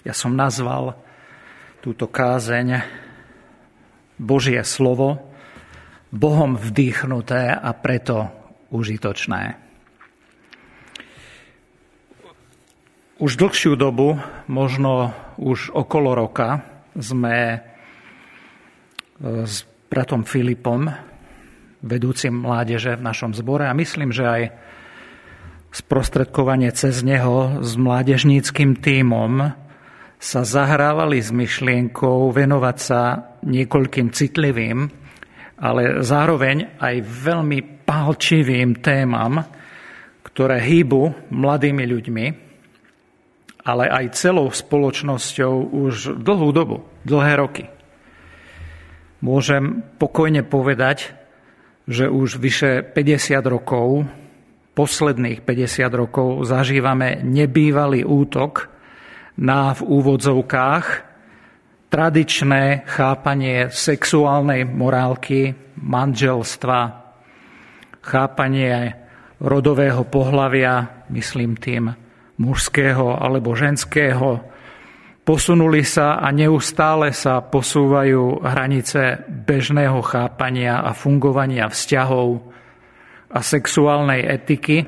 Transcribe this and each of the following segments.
Ja som nazval túto kázeň Božie slovo, Bohom vdýchnuté a preto užitočné. Už dlhšiu dobu, možno už okolo roka, sme e, s bratom Filipom, vedúcim mládeže v našom zbore a myslím, že aj sprostredkovanie cez neho s mládežníckým tímom sa zahrávali s myšlienkou venovať sa niekoľkým citlivým, ale zároveň aj veľmi palčivým témam, ktoré hýbu mladými ľuďmi, ale aj celou spoločnosťou už dlhú dobu, dlhé roky. Môžem pokojne povedať, že už vyše 50 rokov, posledných 50 rokov, zažívame nebývalý útok na v úvodzovkách tradičné chápanie sexuálnej morálky, manželstva, chápanie rodového pohlavia, myslím tým mužského alebo ženského. Posunuli sa a neustále sa posúvajú hranice bežného chápania a fungovania vzťahov a sexuálnej etiky,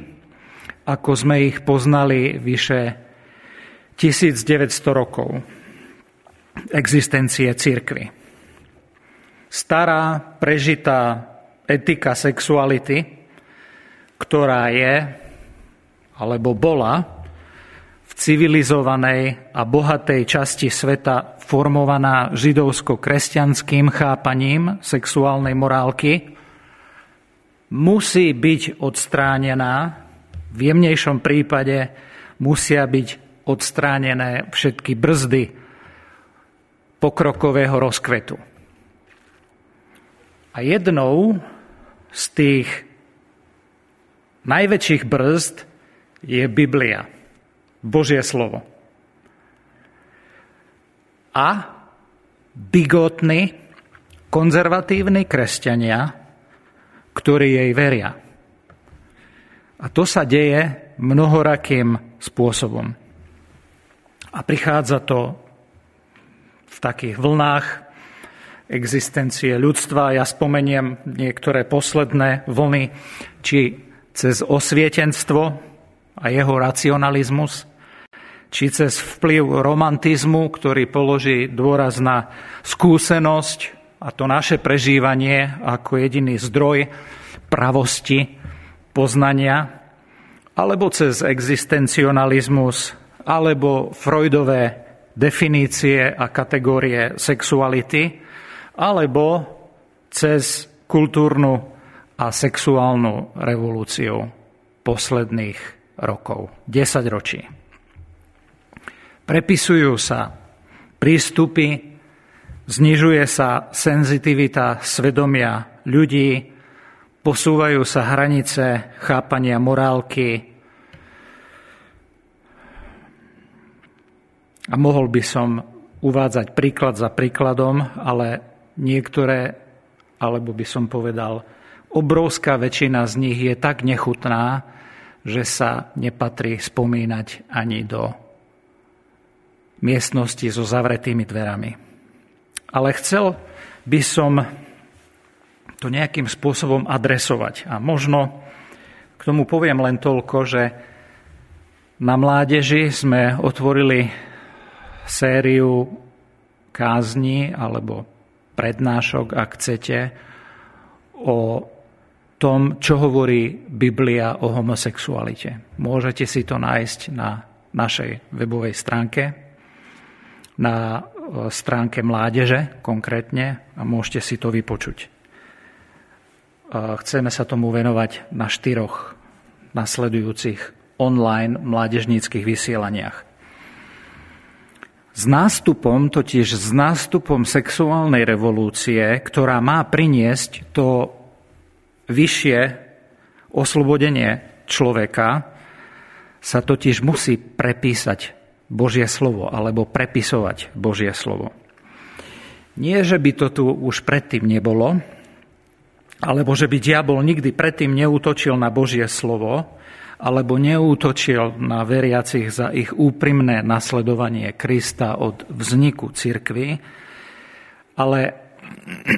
ako sme ich poznali vyše 1900 rokov existencie cirkvy. Stará, prežitá etika sexuality, ktorá je alebo bola v civilizovanej a bohatej časti sveta formovaná židovsko-kresťanským chápaním sexuálnej morálky, musí byť odstránená, v jemnejšom prípade musia byť odstránené všetky brzdy pokrokového rozkvetu. A jednou z tých najväčších brzd je Biblia. Božie slovo. A bigotní, konzervatívni kresťania, ktorí jej veria. A to sa deje mnohorakým spôsobom. A prichádza to v takých vlnách existencie ľudstva. Ja spomeniem niektoré posledné vlny, či cez osvietenstvo a jeho racionalizmus, či cez vplyv romantizmu, ktorý položí dôraz na skúsenosť a to naše prežívanie ako jediný zdroj pravosti, poznania, alebo cez existencionalizmus, alebo Freudové definície a kategórie sexuality, alebo cez kultúrnu a sexuálnu revolúciu posledných rokov, 10 ročí. Prepisujú sa prístupy, znižuje sa senzitivita svedomia ľudí, posúvajú sa hranice chápania morálky. A mohol by som uvádzať príklad za príkladom, ale niektoré, alebo by som povedal, obrovská väčšina z nich je tak nechutná, že sa nepatrí spomínať ani do miestnosti so zavretými dverami. Ale chcel by som to nejakým spôsobom adresovať. A možno k tomu poviem len toľko, že na mládeži sme otvorili sériu kázni alebo prednášok, ak chcete, o tom, čo hovorí Biblia o homosexualite. Môžete si to nájsť na našej webovej stránke na e, stránke mládeže konkrétne a môžete si to vypočuť. Chceme sa tomu venovať na štyroch nasledujúcich online mládežníckých vysielaniach. S nástupom, totiž s nástupom sexuálnej revolúcie, ktorá má priniesť to vyššie oslobodenie človeka, sa totiž musí prepísať Božie slovo alebo prepisovať Božie slovo. Nie, že by to tu už predtým nebolo, alebo že by diabol nikdy predtým neútočil na Božie slovo, alebo neútočil na veriacich za ich úprimné nasledovanie Krista od vzniku cirkvy, ale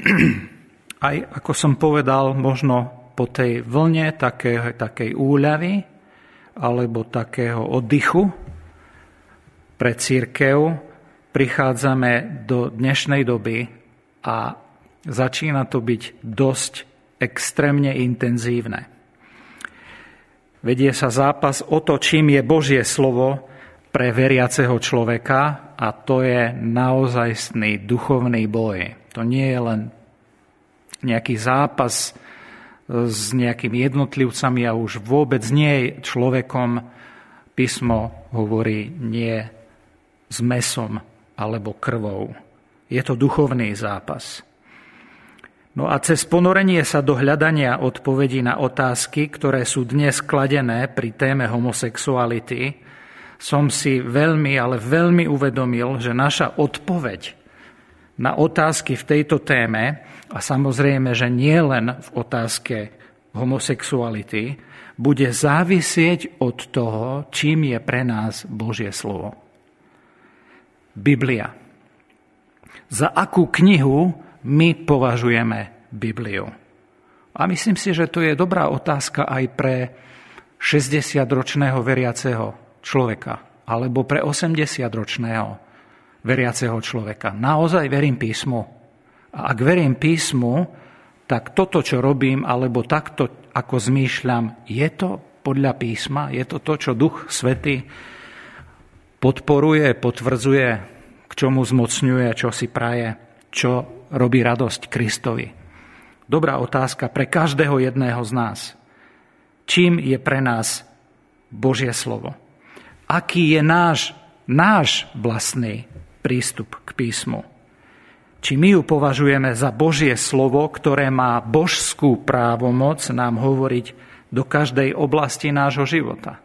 aj, ako som povedal, možno po tej vlne takej, takej úľavy alebo takého oddychu pre církev prichádzame do dnešnej doby a začína to byť dosť extrémne intenzívne. Vedie sa zápas o to, čím je Božie slovo pre veriaceho človeka a to je naozajstný duchovný boj. To nie je len nejaký zápas s nejakými jednotlivcami a už vôbec nie človekom. Písmo hovorí nie s mesom alebo krvou. Je to duchovný zápas. No a cez ponorenie sa do hľadania odpovedí na otázky, ktoré sú dnes kladené pri téme homosexuality, som si veľmi, ale veľmi uvedomil, že naša odpoveď na otázky v tejto téme, a samozrejme, že nie len v otázke homosexuality, bude závisieť od toho, čím je pre nás Božie slovo. Biblia. Za akú knihu my považujeme Bibliu? A myslím si, že to je dobrá otázka aj pre 60-ročného veriaceho človeka alebo pre 80-ročného veriaceho človeka. Naozaj verím písmu. A ak verím písmu, tak toto, čo robím, alebo takto, ako zmýšľam, je to podľa písma? Je to to, čo Duch Svety podporuje, potvrdzuje, k čomu zmocňuje, čo si praje, čo robí radosť Kristovi? Dobrá otázka pre každého jedného z nás. Čím je pre nás Božie slovo? Aký je náš, náš vlastný prístup k písmu? Či my ju považujeme za Božie slovo, ktoré má božskú právomoc nám hovoriť do každej oblasti nášho života?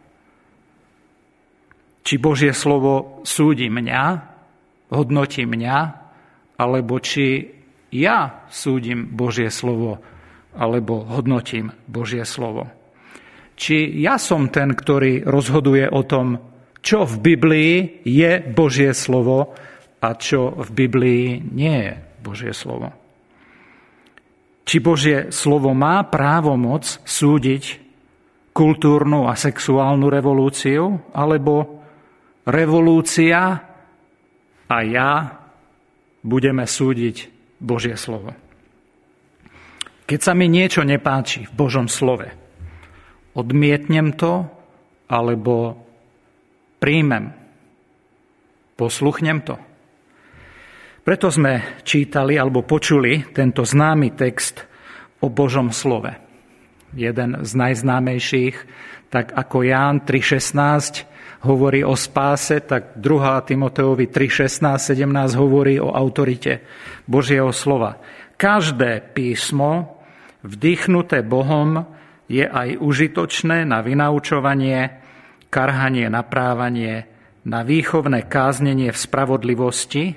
Či Božie slovo súdi mňa, hodnotí mňa, alebo či ja súdim Božie slovo alebo hodnotím Božie slovo. Či ja som ten, ktorý rozhoduje o tom, čo v Biblii je Božie slovo a čo v Biblii nie je Božie slovo. Či Božie slovo má právo moc súdiť kultúrnu a sexuálnu revolúciu, alebo revolúcia a ja budeme súdiť Božie slovo. Keď sa mi niečo nepáči v Božom slove, odmietnem to alebo príjmem, posluchnem to. Preto sme čítali alebo počuli tento známy text o Božom slove. Jeden z najznámejších, tak ako Ján 3.16 hovorí o spáse, tak 2. Timoteovi 3.16, 17 hovorí o autorite Božieho slova. Každé písmo, vdýchnuté Bohom, je aj užitočné na vynaučovanie, karhanie, naprávanie, na výchovné káznenie v spravodlivosti,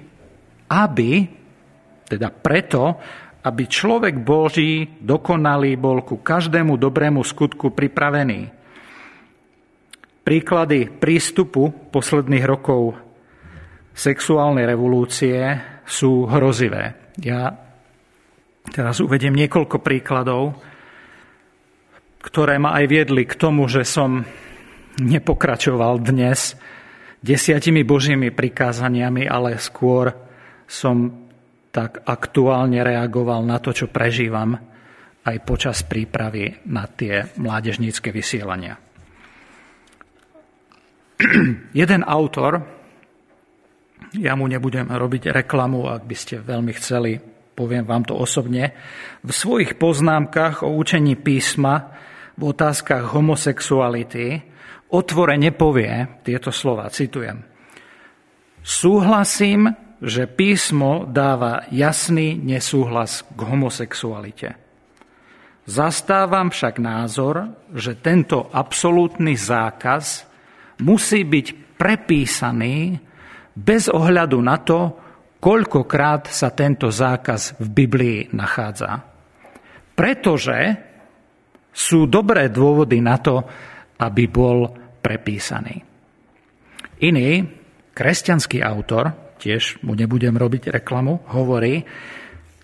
aby, teda preto, aby človek Boží dokonalý bol ku každému dobrému skutku pripravený. Príklady prístupu posledných rokov sexuálnej revolúcie sú hrozivé. Ja teraz uvediem niekoľko príkladov, ktoré ma aj viedli k tomu, že som nepokračoval dnes desiatimi božími prikázaniami, ale skôr som tak aktuálne reagoval na to, čo prežívam aj počas prípravy na tie mládežnícke vysielania. Jeden autor, ja mu nebudem robiť reklamu, ak by ste veľmi chceli, poviem vám to osobne, v svojich poznámkach o učení písma v otázkach homosexuality otvorene povie tieto slova, citujem. Súhlasím, že písmo dáva jasný nesúhlas k homosexualite. Zastávam však názor, že tento absolútny zákaz musí byť prepísaný bez ohľadu na to, koľkokrát sa tento zákaz v Biblii nachádza. Pretože sú dobré dôvody na to, aby bol prepísaný. Iný, kresťanský autor, tiež mu nebudem robiť reklamu, hovorí,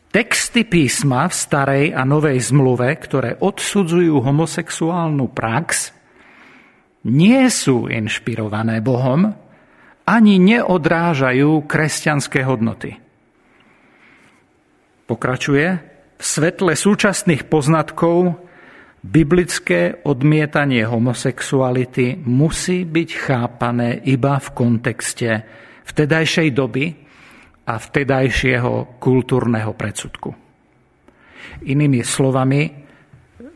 texty písma v starej a novej zmluve, ktoré odsudzujú homosexuálnu prax, nie sú inšpirované Bohom, ani neodrážajú kresťanské hodnoty. Pokračuje, v svetle súčasných poznatkov biblické odmietanie homosexuality musí byť chápané iba v kontexte vtedajšej doby a vtedajšieho kultúrneho predsudku. Inými slovami,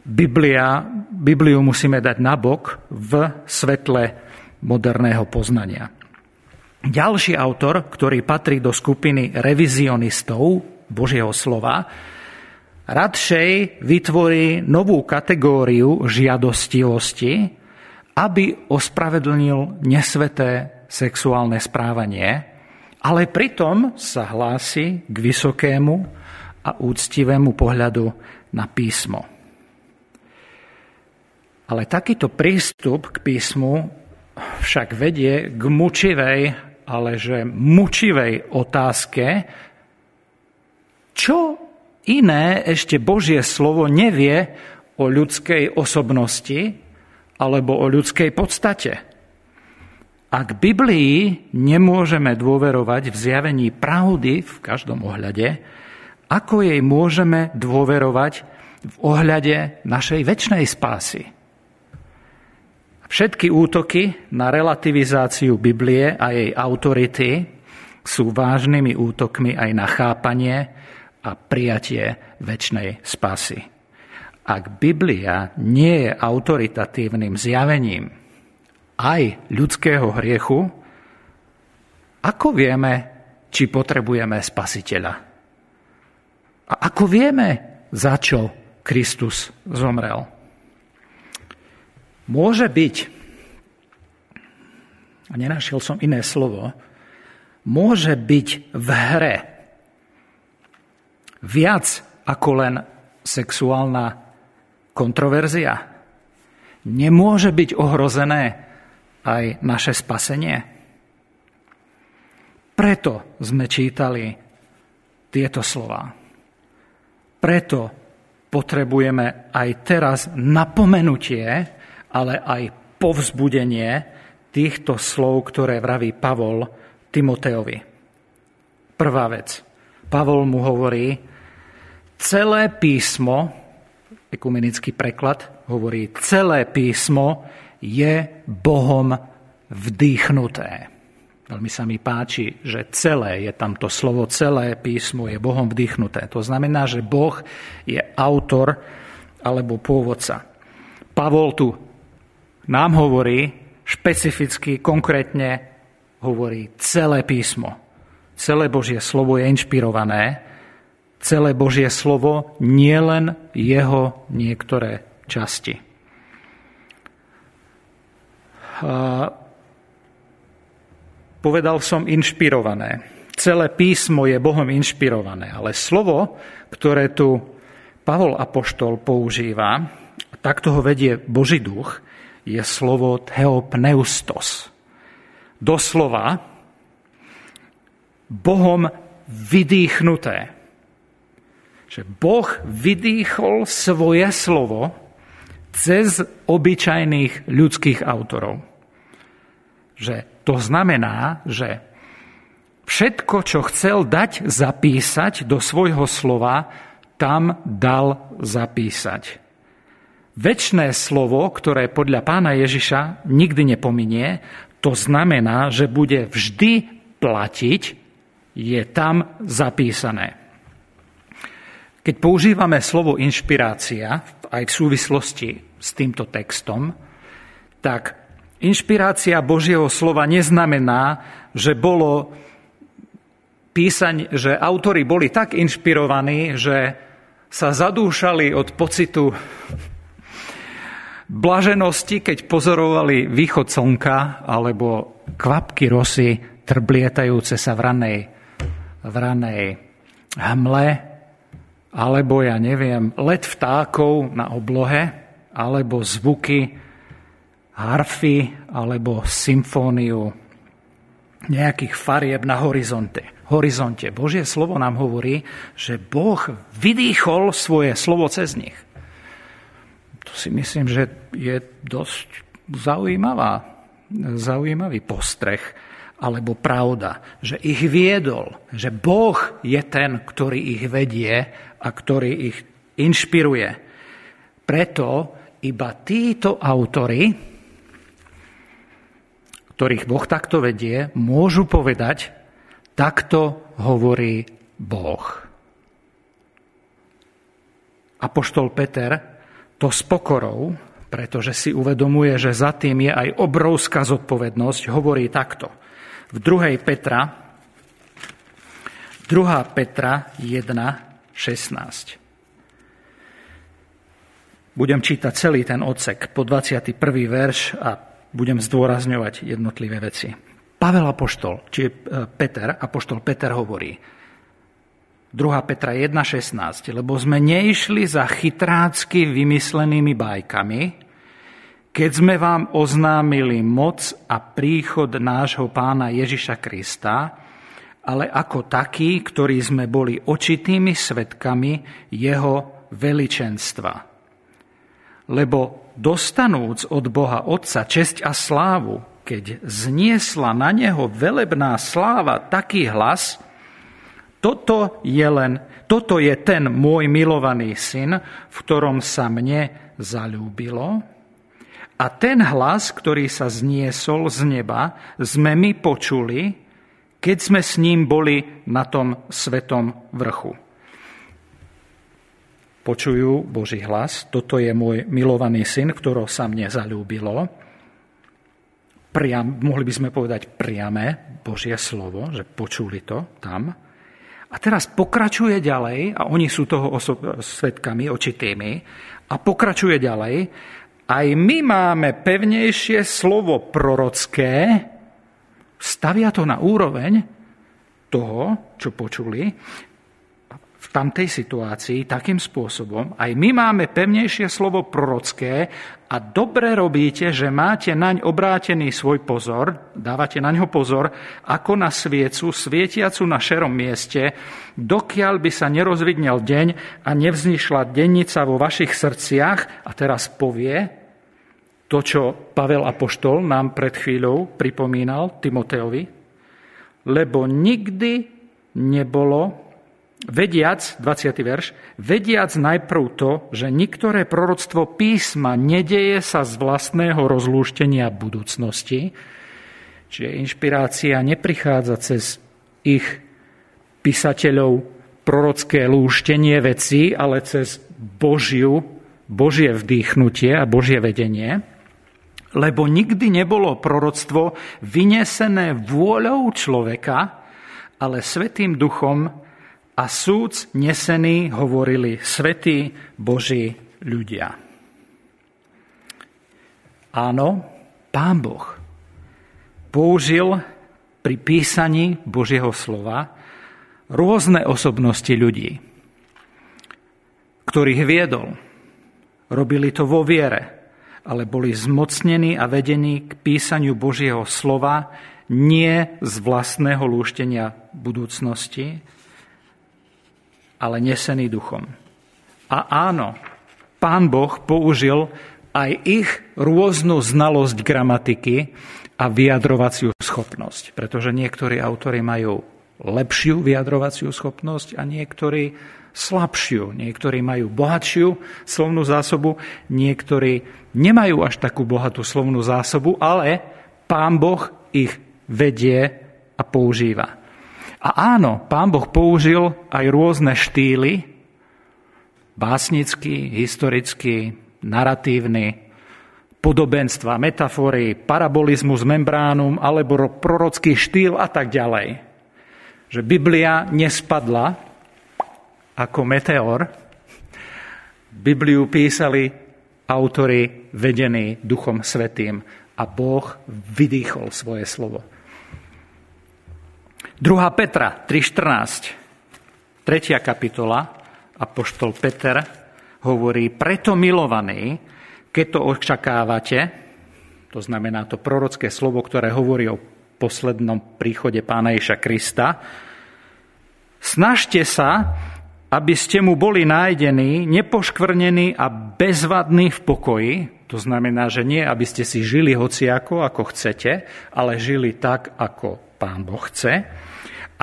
Biblia, Bibliu musíme dať nabok v svetle moderného poznania. Ďalší autor, ktorý patrí do skupiny revizionistov Božieho slova, radšej vytvorí novú kategóriu žiadostivosti, aby ospravedlnil nesveté sexuálne správanie, ale pritom sa hlási k vysokému a úctivému pohľadu na písmo. Ale takýto prístup k písmu však vedie k mučivej, ale že mučivej otázke, čo iné ešte Božie slovo nevie o ľudskej osobnosti alebo o ľudskej podstate. Ak Biblii nemôžeme dôverovať v zjavení pravdy v každom ohľade, ako jej môžeme dôverovať v ohľade našej väčšnej spásy? Všetky útoky na relativizáciu Biblie a jej autority sú vážnymi útokmi aj na chápanie a prijatie väčšnej spásy. Ak Biblia nie je autoritatívnym zjavením aj ľudského hriechu, ako vieme, či potrebujeme spasiteľa? A ako vieme, za čo Kristus zomrel? Môže byť, a nenašiel som iné slovo, môže byť v hre viac ako len sexuálna kontroverzia. Nemôže byť ohrozené aj naše spasenie. Preto sme čítali tieto slova. Preto potrebujeme aj teraz napomenutie, ale aj povzbudenie týchto slov, ktoré vraví Pavol Timoteovi. Prvá vec. Pavol mu hovorí, celé písmo, ekumenický preklad hovorí, celé písmo je Bohom vdýchnuté. Veľmi sa mi páči, že celé je tamto slovo, celé písmo je Bohom vdýchnuté. To znamená, že Boh je autor alebo pôvodca. Pavol tu nám hovorí špecificky, konkrétne hovorí celé písmo. Celé Božie slovo je inšpirované. Celé Božie slovo, nielen jeho niektoré časti. Povedal som inšpirované. Celé písmo je Bohom inšpirované, ale slovo, ktoré tu Pavol Apoštol používa, takto ho vedie Boží duch, je slovo theopneustos. Doslova Bohom vydýchnuté. Že Boh vydýchol svoje slovo cez obyčajných ľudských autorov. Že to znamená, že všetko, čo chcel dať zapísať do svojho slova, tam dal zapísať. Večné slovo, ktoré podľa pána Ježiša nikdy nepominie, to znamená, že bude vždy platiť, je tam zapísané. Keď používame slovo inšpirácia aj v súvislosti s týmto textom, tak inšpirácia Božieho slova neznamená, že bolo písaň, že autori boli tak inšpirovaní, že sa zadúšali od pocitu blaženosti, keď pozorovali východ slnka alebo kvapky rosy trblietajúce sa v ranej, v ranej hmle, alebo ja neviem, let vtákov na oblohe, alebo zvuky harfy alebo symfóniu nejakých farieb na horizonte. horizonte. Božie slovo nám hovorí, že Boh vydýchol svoje slovo cez nich. Si myslím, že je dosť zaujímavá, zaujímavý postreh alebo pravda, že ich viedol, že Boh je ten, ktorý ich vedie a ktorý ich inšpiruje. Preto iba títo autory, ktorých Boh takto vedie, môžu povedať, takto hovorí Boh. Apoštol Peter to s pokorou, pretože si uvedomuje, že za tým je aj obrovská zodpovednosť, hovorí takto. V 2. Petra, 2. Petra 1, 16. Budem čítať celý ten odsek po 21. verš a budem zdôrazňovať jednotlivé veci. Pavel Apoštol, či e, Peter, Apoštol Peter hovorí, 2. Petra 1.16, lebo sme neišli za chytrácky vymyslenými bajkami, keď sme vám oznámili moc a príchod nášho pána Ježiša Krista, ale ako takí, ktorí sme boli očitými svetkami jeho veličenstva. Lebo dostanúc od Boha Otca česť a slávu, keď zniesla na neho velebná sláva taký hlas, toto je, len, toto je ten môj milovaný syn, v ktorom sa mne zalúbilo. A ten hlas, ktorý sa zniesol z neba, sme my počuli, keď sme s ním boli na tom svetom vrchu počujú Boží hlas, toto je môj milovaný syn, ktorého sa mne zalúbilo. Priam, mohli by sme povedať priame Božie slovo, že počuli to tam. A teraz pokračuje ďalej, a oni sú toho oso- svetkami očitými, a pokračuje ďalej, aj my máme pevnejšie slovo prorocké, stavia to na úroveň toho, čo počuli, v tamtej situácii takým spôsobom, aj my máme pevnejšie slovo prorocké a dobre robíte, že máte naň obrátený svoj pozor, dávate na ňo pozor, ako na sviecu, svietiacu na šerom mieste, dokiaľ by sa nerozvidnel deň a nevznišla dennica vo vašich srdciach. A teraz povie to, čo Pavel Apoštol nám pred chvíľou pripomínal Timoteovi, lebo nikdy nebolo Vediac, 20. verš, vediac najprv to, že niektoré proroctvo písma nedeje sa z vlastného rozlúštenia budúcnosti, čiže inšpirácia neprichádza cez ich písateľov prorocké lúštenie veci, ale cez Božiu, Božie vdýchnutie a Božie vedenie, lebo nikdy nebolo proroctvo vynesené vôľou človeka, ale Svetým duchom a súd nesený hovorili svetí Boží ľudia. Áno, Pán Boh použil pri písaní Božieho slova rôzne osobnosti ľudí, ktorých viedol. Robili to vo viere, ale boli zmocnení a vedení k písaniu Božieho slova nie z vlastného lúštenia budúcnosti, ale nesený duchom. A áno, pán Boh použil aj ich rôznu znalosť gramatiky a vyjadrovaciu schopnosť. Pretože niektorí autory majú lepšiu vyjadrovaciu schopnosť a niektorí slabšiu. Niektorí majú bohatšiu slovnú zásobu, niektorí nemajú až takú bohatú slovnú zásobu, ale pán Boh ich vedie a používa. A áno, pán Boh použil aj rôzne štýly, básnický, historický, naratívny, podobenstva, metafory, parabolizmus, membránum alebo prorocký štýl a tak ďalej. Že Biblia nespadla ako meteor. Bibliu písali autory vedení Duchom Svetým a Boh vydýchol svoje slovo. 2. Petra 3.14, 3. kapitola, apoštol Peter hovorí, preto milovaní, keď to očakávate, to znamená to prorocké slovo, ktoré hovorí o poslednom príchode pána Ježa Krista. Snažte sa, aby ste mu boli nájdení, nepoškvrnení a bezvadní v pokoji. To znamená, že nie, aby ste si žili hociako, ako chcete, ale žili tak, ako pán Boh chce.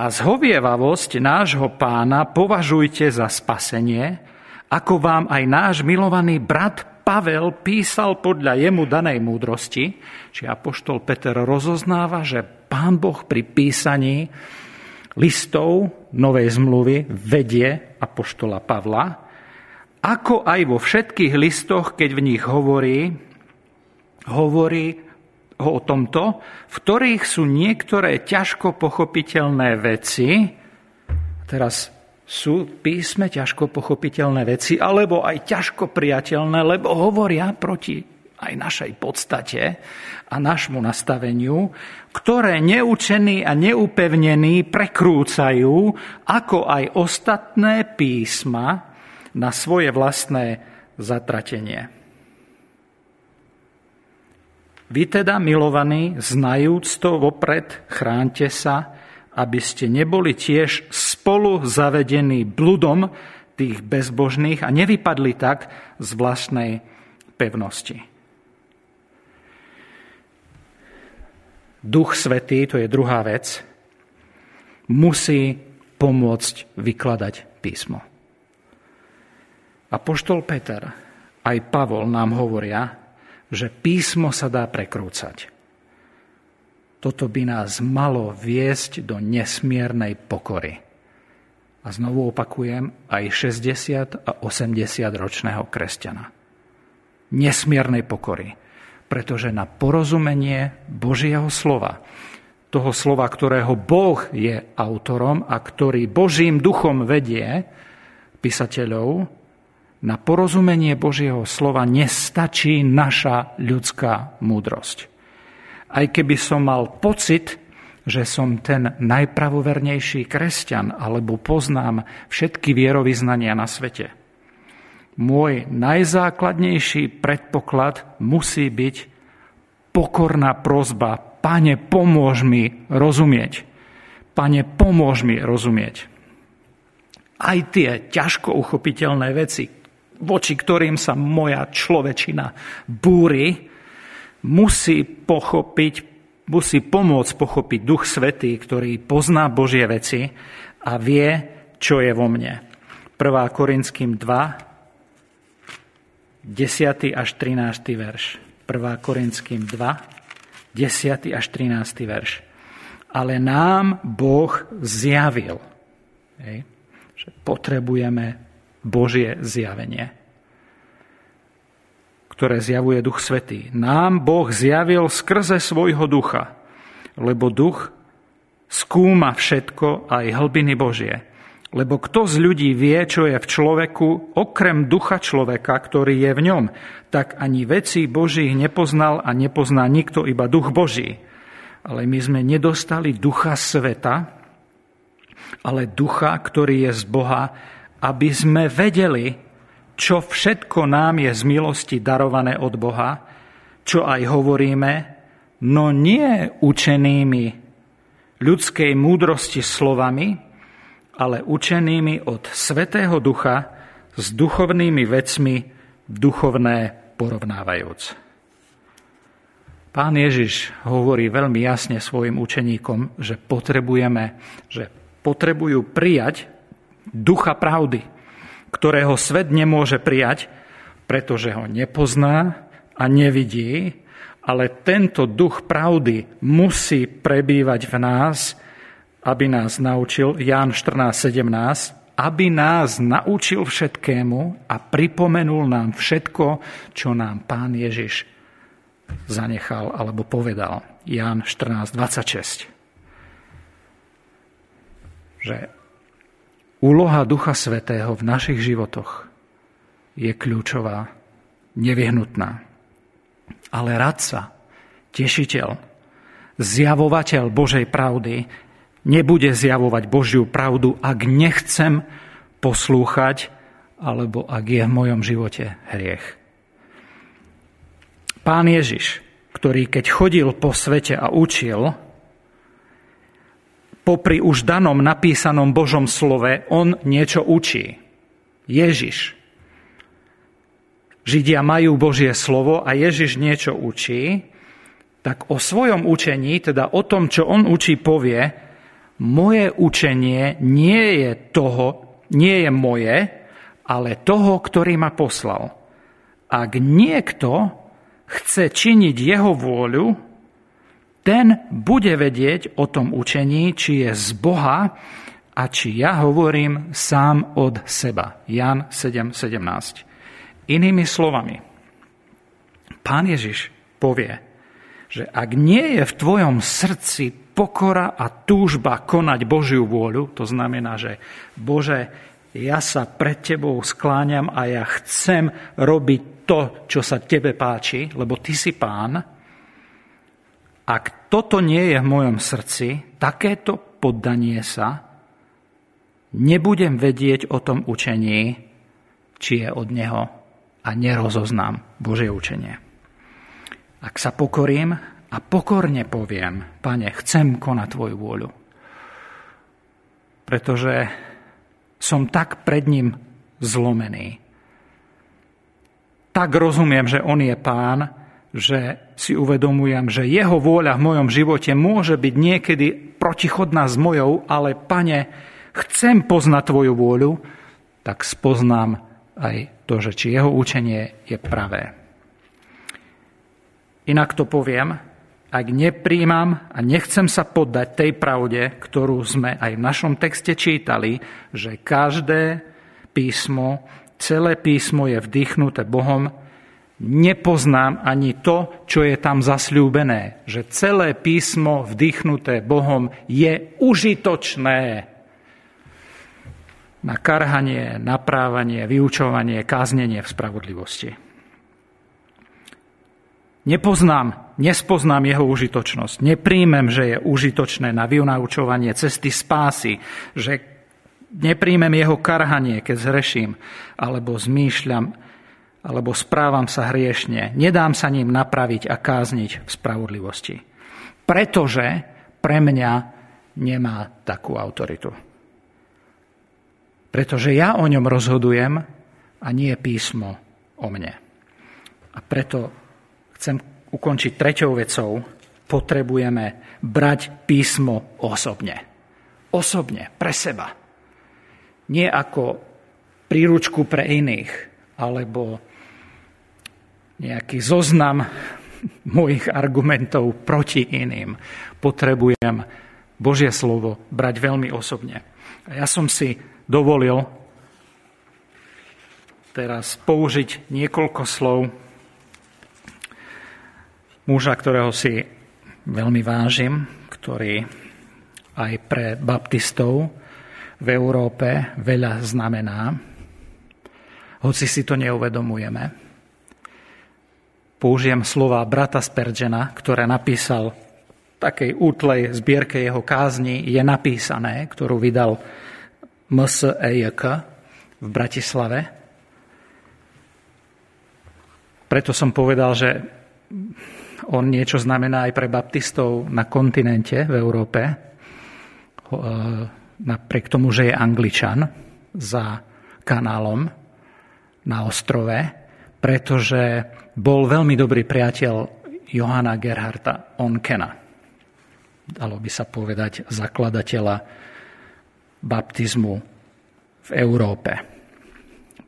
A zhovievavosť nášho pána považujte za spasenie, ako vám aj náš milovaný brat Pavel písal podľa jemu danej múdrosti, či apoštol Peter rozoznáva, že pán Boh pri písaní listov Novej zmluvy vedie apoštola Pavla, ako aj vo všetkých listoch, keď v nich hovorí, hovorí o tomto, v ktorých sú niektoré ťažko pochopiteľné veci, teraz sú písme ťažko pochopiteľné veci, alebo aj ťažko priateľné, lebo hovoria proti aj našej podstate a našmu nastaveniu, ktoré neučení a neupevnení prekrúcajú, ako aj ostatné písma na svoje vlastné zatratenie. Vy teda, milovaní, znajúc to vopred, chránte sa, aby ste neboli tiež spolu zavedení bludom tých bezbožných a nevypadli tak z vlastnej pevnosti. Duch Svetý, to je druhá vec, musí pomôcť vykladať písmo. A poštol Peter aj Pavol nám hovoria, že písmo sa dá prekrúcať. Toto by nás malo viesť do nesmiernej pokory. A znovu opakujem, aj 60 a 80 ročného kresťana. Nesmiernej pokory pretože na porozumenie Božieho slova, toho slova, ktorého Boh je autorom a ktorý Božím duchom vedie písateľov, na porozumenie Božieho slova nestačí naša ľudská múdrosť. Aj keby som mal pocit, že som ten najpravovernejší kresťan alebo poznám všetky vierovýznania na svete – môj najzákladnejší predpoklad musí byť pokorná prozba. Pane, pomôž mi rozumieť. Pane, pomôž mi rozumieť. Aj tie ťažko uchopiteľné veci, voči ktorým sa moja človečina búri, musí pochopiť, musí pomôcť pochopiť Duch Svetý, ktorý pozná Božie veci a vie, čo je vo mne. 1. Korinským 2, 10. až 13. verš. 1. Korinským 2, 10. až 13. verš. Ale nám Boh zjavil, že potrebujeme Božie zjavenie, ktoré zjavuje Duch Svetý. Nám Boh zjavil skrze svojho ducha, lebo duch skúma všetko aj hlbiny Božie lebo kto z ľudí vie, čo je v človeku, okrem ducha človeka, ktorý je v ňom, tak ani veci Božích nepoznal a nepozná nikto, iba duch Boží. Ale my sme nedostali ducha sveta, ale ducha, ktorý je z Boha, aby sme vedeli, čo všetko nám je z milosti darované od Boha, čo aj hovoríme, no nie učenými ľudskej múdrosti slovami, ale učenými od Svetého Ducha s duchovnými vecmi duchovné porovnávajúc. Pán Ježiš hovorí veľmi jasne svojim učeníkom, že potrebujeme, že potrebujú prijať ducha pravdy, ktorého svet nemôže prijať, pretože ho nepozná a nevidí, ale tento duch pravdy musí prebývať v nás, aby nás naučil, Ján 14.17, aby nás naučil všetkému a pripomenul nám všetko, čo nám Pán Ježiš zanechal alebo povedal. Ján 14.26. Že úloha Ducha Svetého v našich životoch je kľúčová, nevyhnutná. Ale radca, tešiteľ, zjavovateľ Božej pravdy nebude zjavovať Božiu pravdu, ak nechcem poslúchať, alebo ak je v mojom živote hriech. Pán Ježiš, ktorý keď chodil po svete a učil, popri už danom napísanom Božom slove, on niečo učí. Ježiš. Židia majú Božie slovo a Ježiš niečo učí, tak o svojom učení, teda o tom, čo on učí, povie, moje učenie nie je toho, nie je moje, ale toho, ktorý ma poslal. Ak niekto chce činiť jeho vôľu, ten bude vedieť o tom učení, či je z Boha a či ja hovorím sám od seba. Jan 7.17. Inými slovami, pán Ježiš povie, že ak nie je v tvojom srdci pokora a túžba konať Božiu vôľu, to znamená, že Bože, ja sa pred tebou skláňam a ja chcem robiť to, čo sa tebe páči, lebo ty si pán, ak toto nie je v mojom srdci, takéto poddanie sa, nebudem vedieť o tom učení, či je od neho a nerozoznám Božie učenie. Ak sa pokorím a pokorne poviem, pane, chcem konať tvoju vôľu. Pretože som tak pred ním zlomený. Tak rozumiem, že on je pán, že si uvedomujem, že jeho vôľa v mojom živote môže byť niekedy protichodná s mojou, ale pane, chcem poznať tvoju vôľu, tak spoznám aj to, že či jeho učenie je pravé. Inak to poviem, ak nepríjmam a nechcem sa poddať tej pravde, ktorú sme aj v našom texte čítali, že každé písmo, celé písmo je vdýchnuté Bohom, nepoznám ani to, čo je tam zasľúbené. Že celé písmo vdýchnuté Bohom je užitočné na karhanie, naprávanie, vyučovanie, káznenie v spravodlivosti. Nepoznám, nespoznám jeho užitočnosť. Nepríjmem, že je užitočné na vynaučovanie cesty spásy, že nepríjmem jeho karhanie, keď zreším, alebo zmýšľam, alebo správam sa hriešne. Nedám sa ním napraviť a kázniť v spravodlivosti. Pretože pre mňa nemá takú autoritu. Pretože ja o ňom rozhodujem a nie písmo o mne. A preto chcem ukončiť treťou vecou. Potrebujeme brať písmo osobne. Osobne, pre seba. Nie ako príručku pre iných, alebo nejaký zoznam mojich argumentov proti iným. Potrebujem Božie slovo brať veľmi osobne. A ja som si dovolil teraz použiť niekoľko slov muža, ktorého si veľmi vážim, ktorý aj pre baptistov v Európe veľa znamená, hoci si to neuvedomujeme. Použijem slova brata Sperdžena, ktoré napísal v takej útlej zbierke jeho kázni, je napísané, ktorú vydal MSEJK v Bratislave. Preto som povedal, že on niečo znamená aj pre baptistov na kontinente v Európe, e, napriek tomu, že je angličan za kanálom na ostrove, pretože bol veľmi dobrý priateľ Johana Gerharta Onkena. Dalo by sa povedať zakladateľa baptizmu v Európe.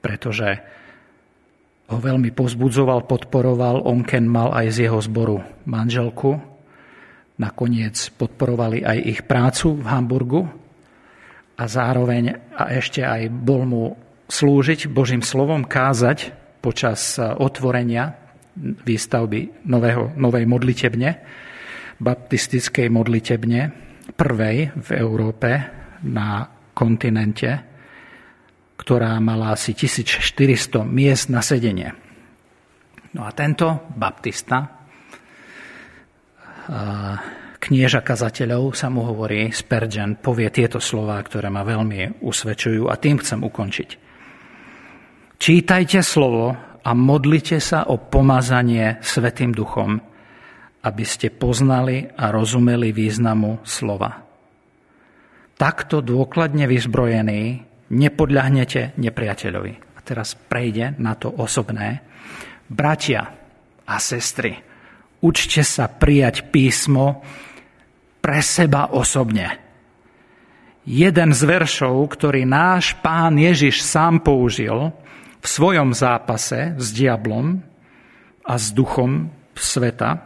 Pretože ho veľmi pozbudzoval, podporoval. Onken mal aj z jeho zboru manželku. Nakoniec podporovali aj ich prácu v Hamburgu a zároveň a ešte aj bol mu slúžiť Božím slovom, kázať počas otvorenia výstavby nového, novej modlitebne, baptistickej modlitebne, prvej v Európe na kontinente ktorá mala asi 1400 miest na sedenie. No a tento baptista, knieža kazateľov, sa mu hovorí, Spurgeon, povie tieto slova, ktoré ma veľmi usvedčujú a tým chcem ukončiť. Čítajte slovo a modlite sa o pomazanie Svetým duchom, aby ste poznali a rozumeli významu slova. Takto dôkladne vyzbrojení nepodľahnete nepriateľovi. A teraz prejde na to osobné. Bratia a sestry, učte sa prijať písmo pre seba osobne. Jeden z veršov, ktorý náš pán Ježiš sám použil v svojom zápase s diablom a s duchom sveta,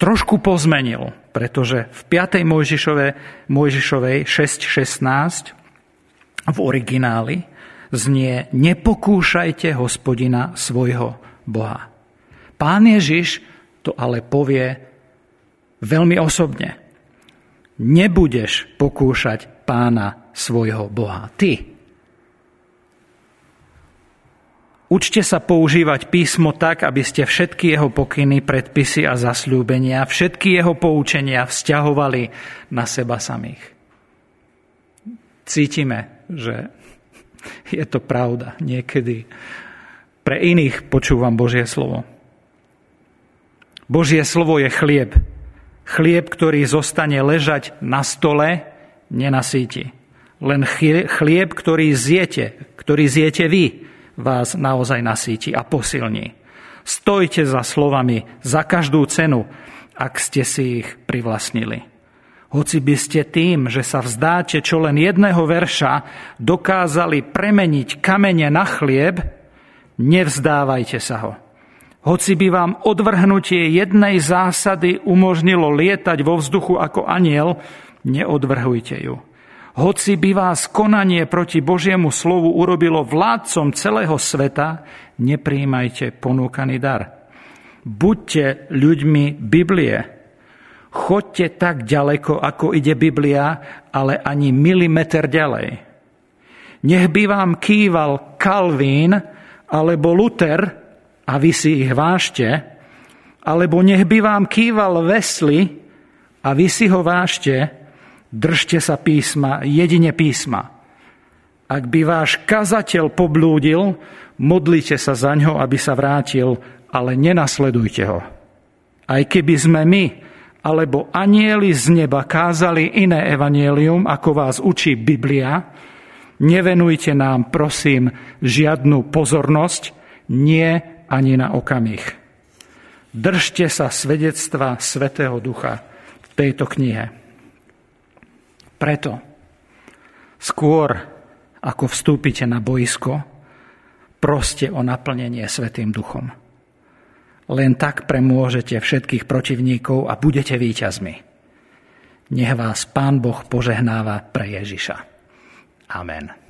trošku pozmenil, pretože v 5. Mojžišove, Mojžišovej 6.16 v origináli znie nepokúšajte hospodina svojho Boha. Pán Ježiš to ale povie veľmi osobne. Nebudeš pokúšať pána svojho Boha. Ty, Učte sa používať písmo tak, aby ste všetky jeho pokyny, predpisy a zasľúbenia, všetky jeho poučenia vzťahovali na seba samých. Cítime, že je to pravda. Niekedy pre iných počúvam Božie slovo. Božie slovo je chlieb. Chlieb, ktorý zostane ležať na stole, nenasíti. Len chlieb, ktorý zjete, ktorý zjete vy, vás naozaj nasíti a posilní. Stojte za slovami za každú cenu, ak ste si ich privlastnili. Hoci by ste tým, že sa vzdáte čo len jedného verša, dokázali premeniť kamene na chlieb, nevzdávajte sa ho. Hoci by vám odvrhnutie jednej zásady umožnilo lietať vo vzduchu ako aniel, neodvrhujte ju. Hoci by vás konanie proti Božiemu slovu urobilo vládcom celého sveta, nepríjmajte ponúkaný dar. Buďte ľuďmi Biblie. Choďte tak ďaleko, ako ide Biblia, ale ani milimeter ďalej. Nech by vám kýval Kalvín alebo Luther a vy si ich vážte, alebo nech by vám kýval Wesley a vy si ho vážte, Držte sa písma, jedine písma. Ak by váš kazateľ poblúdil, modlite sa za ňo, aby sa vrátil, ale nenasledujte ho. Aj keby sme my, alebo anieli z neba kázali iné evanielium, ako vás učí Biblia, nevenujte nám, prosím, žiadnu pozornosť, nie ani na okamih. Držte sa svedectva Svetého Ducha v tejto knihe. Preto skôr ako vstúpite na boisko, proste o naplnenie Svetým duchom. Len tak premôžete všetkých protivníkov a budete víťazmi. Nech vás Pán Boh požehnáva pre Ježiša. Amen.